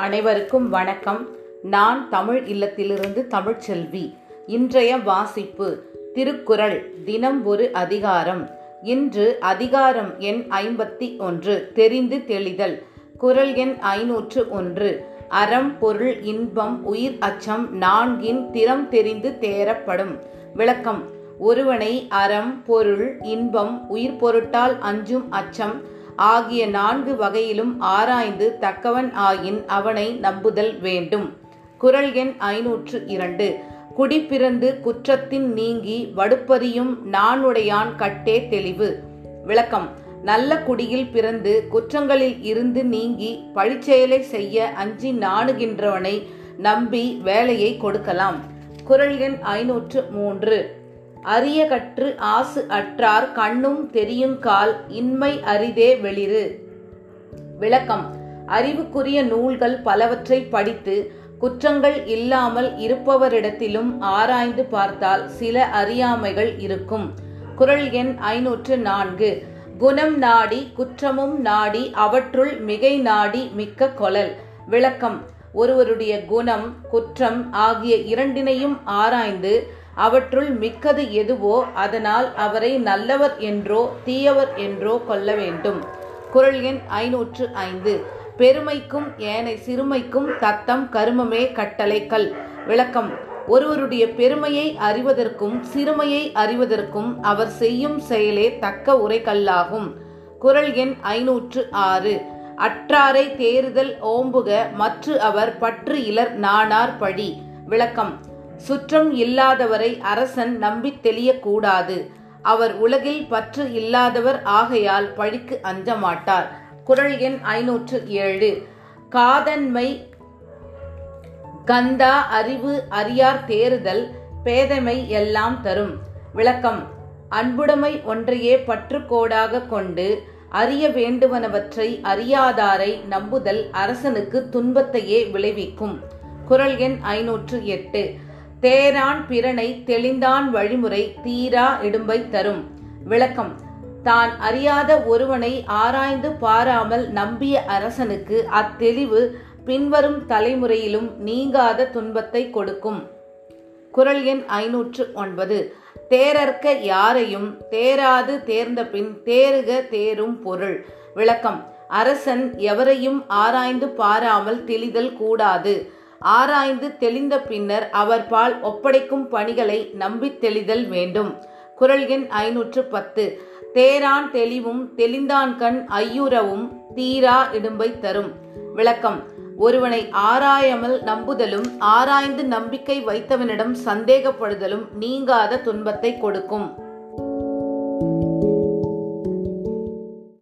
அனைவருக்கும் வணக்கம். நான் தமிழ் இல்லத்திலிருந்து தமிழ்ச்செல்வி. இன்றைய வாசிப்பு திருக்குறள் தினம் ஒரு அதிகாரம். இன்று அதிகாரம் எண் ஐம்பத்தி ஒன்று தெரிந்து தெளிதல். குறள் எண் ஐநூற்று ஒன்று அறம் பொருள் இன்பம் உயிர் அச்சம் நான்கின் திறம் தெரிந்து தேரப்படும் விளக்கம் ஒருவனை அறம் பொருள் இன்பம் உயிர் பொருட்டால் அஞ்சும் அச்சம் ஆகிய நான்கு வகையிலும் ஆராய்ந்து தக்கவன் ஆயின் அவனை நம்புதல் வேண்டும். குரல் எண் ஐநூற்று இரண்டு. குடிப்பிறந்து குற்றத்தின் நீங்கி வடுப்பறியும் நானுடையான் கட்டே தெளிவு. விளக்கம். நல்ல குடியில் பிறந்து குற்றங்களில் இருந்து நீங்கி பழிச்செயலை செய்ய அஞ்சி நாணுகின்றவனை நம்பி வேலையை கொடுக்கலாம். குரல் எண் ஐநூற்று மூன்று. அரிய கற்று ஆசு அற்றார் கண்ணும் தெரியும் கால் இன்மை அரிதே வெளிறு. விளக்கம். அறிவுக்குரிய நூல்கள் பலவற்றை படித்து குற்றங்கள் இல்லாமல் இருப்பவரிடத்திலும் ஆராய்ந்து பார்த்தால் சில அறியாமைகள் இருக்கும். குறள் எண் ஐநூற்று நான்கு. குணம் நாடி குற்றமும் நாடி அவற்றுள் மிகை நாடி மிக்க கொலல். விளக்கம். ஒருவருடைய குணம் குற்றம் ஆகிய இரண்டினையும் ஆராய்ந்து அவற்றுள் மிக்கது எதுவோ அதனால் அவரை நல்லவர் என்றோ தீயவர் என்றோ கொள்ள வேண்டும். குரல் எண் ஐநூற்று ஐந்து. பெருமைக்கும் ஏனை சிறுமைக்கும் தத்தம் கருமமே கட்டளைக்கல் விளக்கம். ஒருவருடைய பெருமையை அறிவதற்கும் சிறுமையை அறிவதற்கும் அவர் செய்யும் செயலே தக்க உரைக்கல்லாகும் குரல் எண் ஐநூற்று ஆறு. அற்றாரை தேறுதல் ஓம்புக மற்ற அவர் பற்று இலர் நாணார் பழி விளக்கம். சுற்றம் இல்லாதவரை அரசன் நம்பித் தெளியக்கூடாது. அவர் உலகில் பற்று இல்லாதவர் ஆகையால் பழிக்கு அஞ்ச மாட்டார் குரல் எண் ஐநூற்று ஏழு. காதன்மை கந்தா அறிவு அறியார் தேறுதல் பேதமை எல்லாம் தரும். விளக்கம். அன்புடைமை ஒன்றையே பற்றுக்கோடாக கொண்டு அறிய வேண்டுவனவற்றை அறியாதாரை நம்புதல் அரசனுக்கு துன்பத்தையே விளைவிக்கும். குரல் எண் ஐநூற்று எட்டு. தேரான் பிறனை தெளிந்தான் வழிமுறை தீரா இடும்பை தரும். விளக்கம். தான் அறியாத ஒருவனை ஆராய்ந்து பாராமல் நம்பிய அரசனுக்கு அத்தெளிவு பின்வரும் தலைமுறையிலும் நீங்காத துன்பத்தை கொடுக்கும். குரல் எண் ஐநூற்று ஒன்பது. தேரற்க யாரையும் தேராது தேர்ந்த பின் தேறுக தேரும் பொருள். விளக்கம். அரசன் எவரையும் ஆராய்ந்து பாராமல் தெளிதல் கூடாது. ஆராய்ந்து தெளிந்த பின்னர் அவர்பால் ஒப்படைக்கும் பணிகளை நம்பித் தெளிதல் வேண்டும். குரல் எண் ஐநூற்று பத்து. தேரான் தெளிவும் தெளிந்தான் கண் ஐயுறவும் தீரா இடும்பை தரும். விளக்கம். ஒருவனை ஆராயாமல் நம்புதலும் ஆராய்ந்து நம்பிக்கை வைத்தவனிடம் சந்தேகப்படுதலும் நீங்காத துன்பத்தை கொடுக்கும்.